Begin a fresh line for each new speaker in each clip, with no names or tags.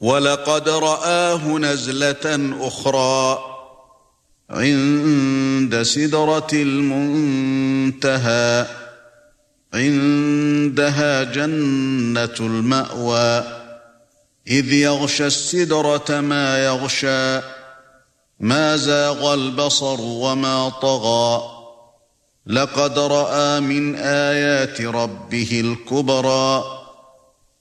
وَلَقَدْ رَآهُ نَزْلَةً أُخْرَى عِندَ سِدْرَةِ الْمُنْتَهَى عِندَهَا جَنَّةُ الْمَأْوَى إِذْ يَغْشَى السِّدْرَةَ مَا يَغْشَى مَا زَاغَ الْبَصَرُ وَمَا طَغَى لَقَدْ رَأَى مِنْ آيَاتِ رَبِّهِ الْكُبْرَى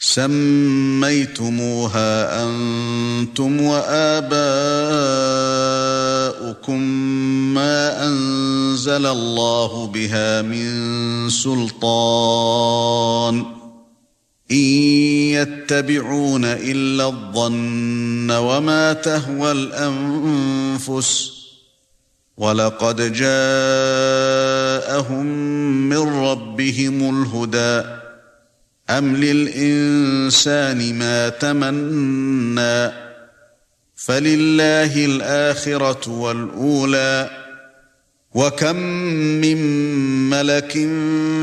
سميتموها انتم واباؤكم ما انزل الله بها من سلطان ان يتبعون الا الظن وما تهوى الانفس ولقد جاءهم من ربهم الهدى أَمْ لِلْإِنْسَانِ مَا تَمَنَّى فَلِلَّهِ الْآخِرَةُ وَالْأُولَى وَكَمْ مِنْ مَلَكٍ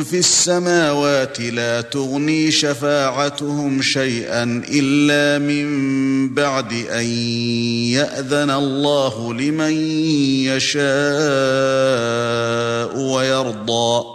فِي السَّمَاوَاتِ لَا تُغْنِي شَفَاعَتُهُمْ شَيْئًا إِلَّا مِنْ بَعْدِ أَنْ يَأْذَنَ اللَّهُ لِمَنْ يَشَاءُ وَيَرْضَى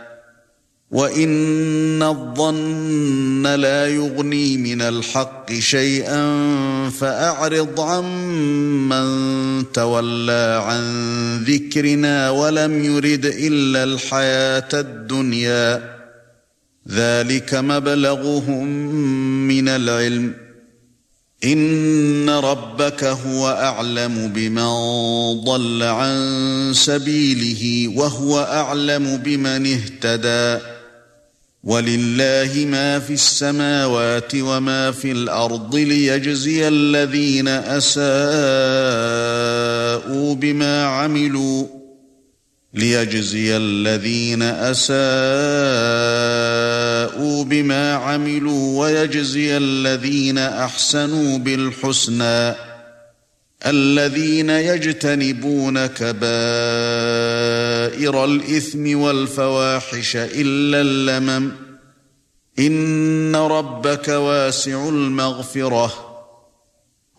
وَإِنَّ الظَّنَّ لَا يُغْنِي مِنَ الْحَقِّ شَيْئًا فَأَعْرِضْ عَمَّنْ تَوَلَّى عَنْ ذِكْرِنَا وَلَمْ يُرِدْ إِلَّا الْحَيَاةَ الدُّنْيَا ذَلِكَ مَبْلَغُهُمْ مِنَ الْعِلْمِ إِنَّ رَبَّكَ هُوَ أَعْلَمُ بِمَنْ ضَلَّ عَنْ سَبِيلِهِ وَهُوَ أَعْلَمُ بِمَنِ اهْتَدَى وَلِلَّهِ مَا فِي السَّمَاوَاتِ وَمَا فِي الْأَرْضِ لِيَجْزِيَ الَّذِينَ أَسَاءُوا بِمَا عَمِلُوا لِيَجْزِيَ الَّذِينَ أَسَاءُوا بِمَا عَمِلُوا وَيَجْزِيَ الَّذِينَ أَحْسَنُوا بِالْحُسْنَى الَّذِينَ يَجْتَنِبُونَ كَبَائِرَ كبائر الإثم والفواحش إلا اللمم إن ربك واسع المغفرة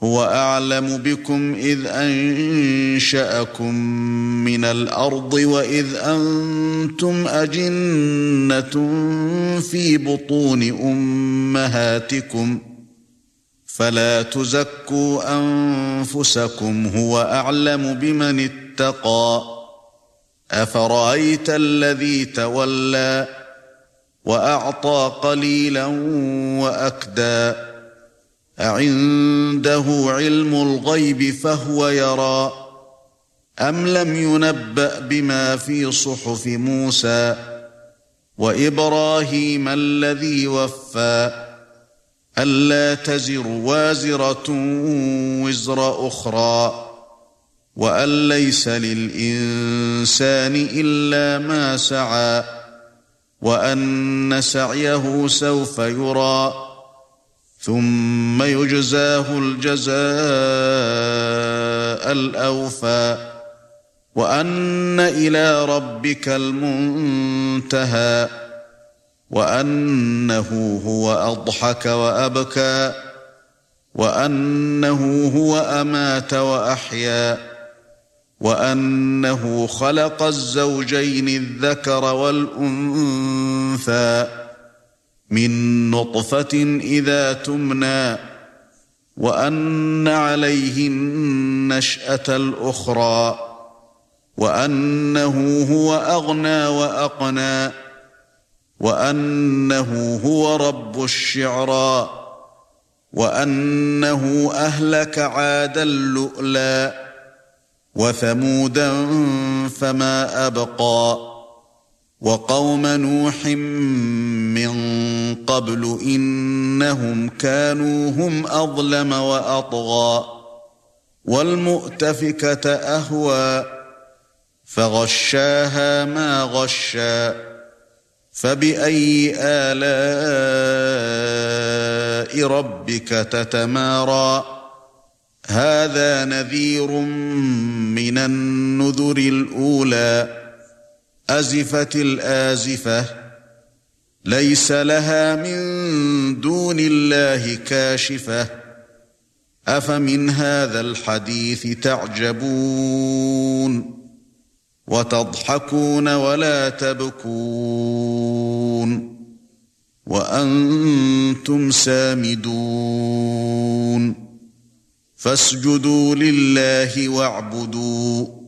هو أعلم بكم إذ أنشأكم من الأرض وإذ أنتم أجنة في بطون أمهاتكم ۖ فلا تزكوا انفسكم هو اعلم بمن اتقى أفرأيت الذي تولى وأعطى قليلا وأكدى أعنده علم الغيب فهو يرى أم لم ينبأ بما في صحف موسى وإبراهيم الذي وفى ألا تزر وازرة وزر أخرى وأن ليس للإنسان إلا ما سعى وأن سعيه سوف يرى ثم يجزاه الجزاء الأوفى وأن إلى ربك المنتهى وأنه هو أضحك وأبكى وأنه هو أمات وأحيا وانه خلق الزوجين الذكر والانثى من نطفه اذا تمنى وان عليه النشاه الاخرى وانه هو اغنى واقنى وانه هو رب الشعرى وانه اهلك عادا اللُّؤْلَى وثمودا فما أبقى وقوم نوح من قبل إنهم كانوا هم أظلم وأطغى والمؤتفكة أهوى فغشاها ما غشى فبأي آلاء ربك تتمارى هَذَا نَذِيرٌ مِنَ النُّذُرِ الْأُولَى أَزِفَتِ الْآزِفَةُ لَيْسَ لَهَا مِن دُونِ اللَّهِ كَاشِفَةٌ أَفَمِنْ هَذَا الْحَدِيثِ تَعْجَبُونَ وَتَضْحَكُونَ وَلَا تَبْكُونَ وَأَنْتُمْ سَامِدُونَ فاسجدوا لله واعبدوا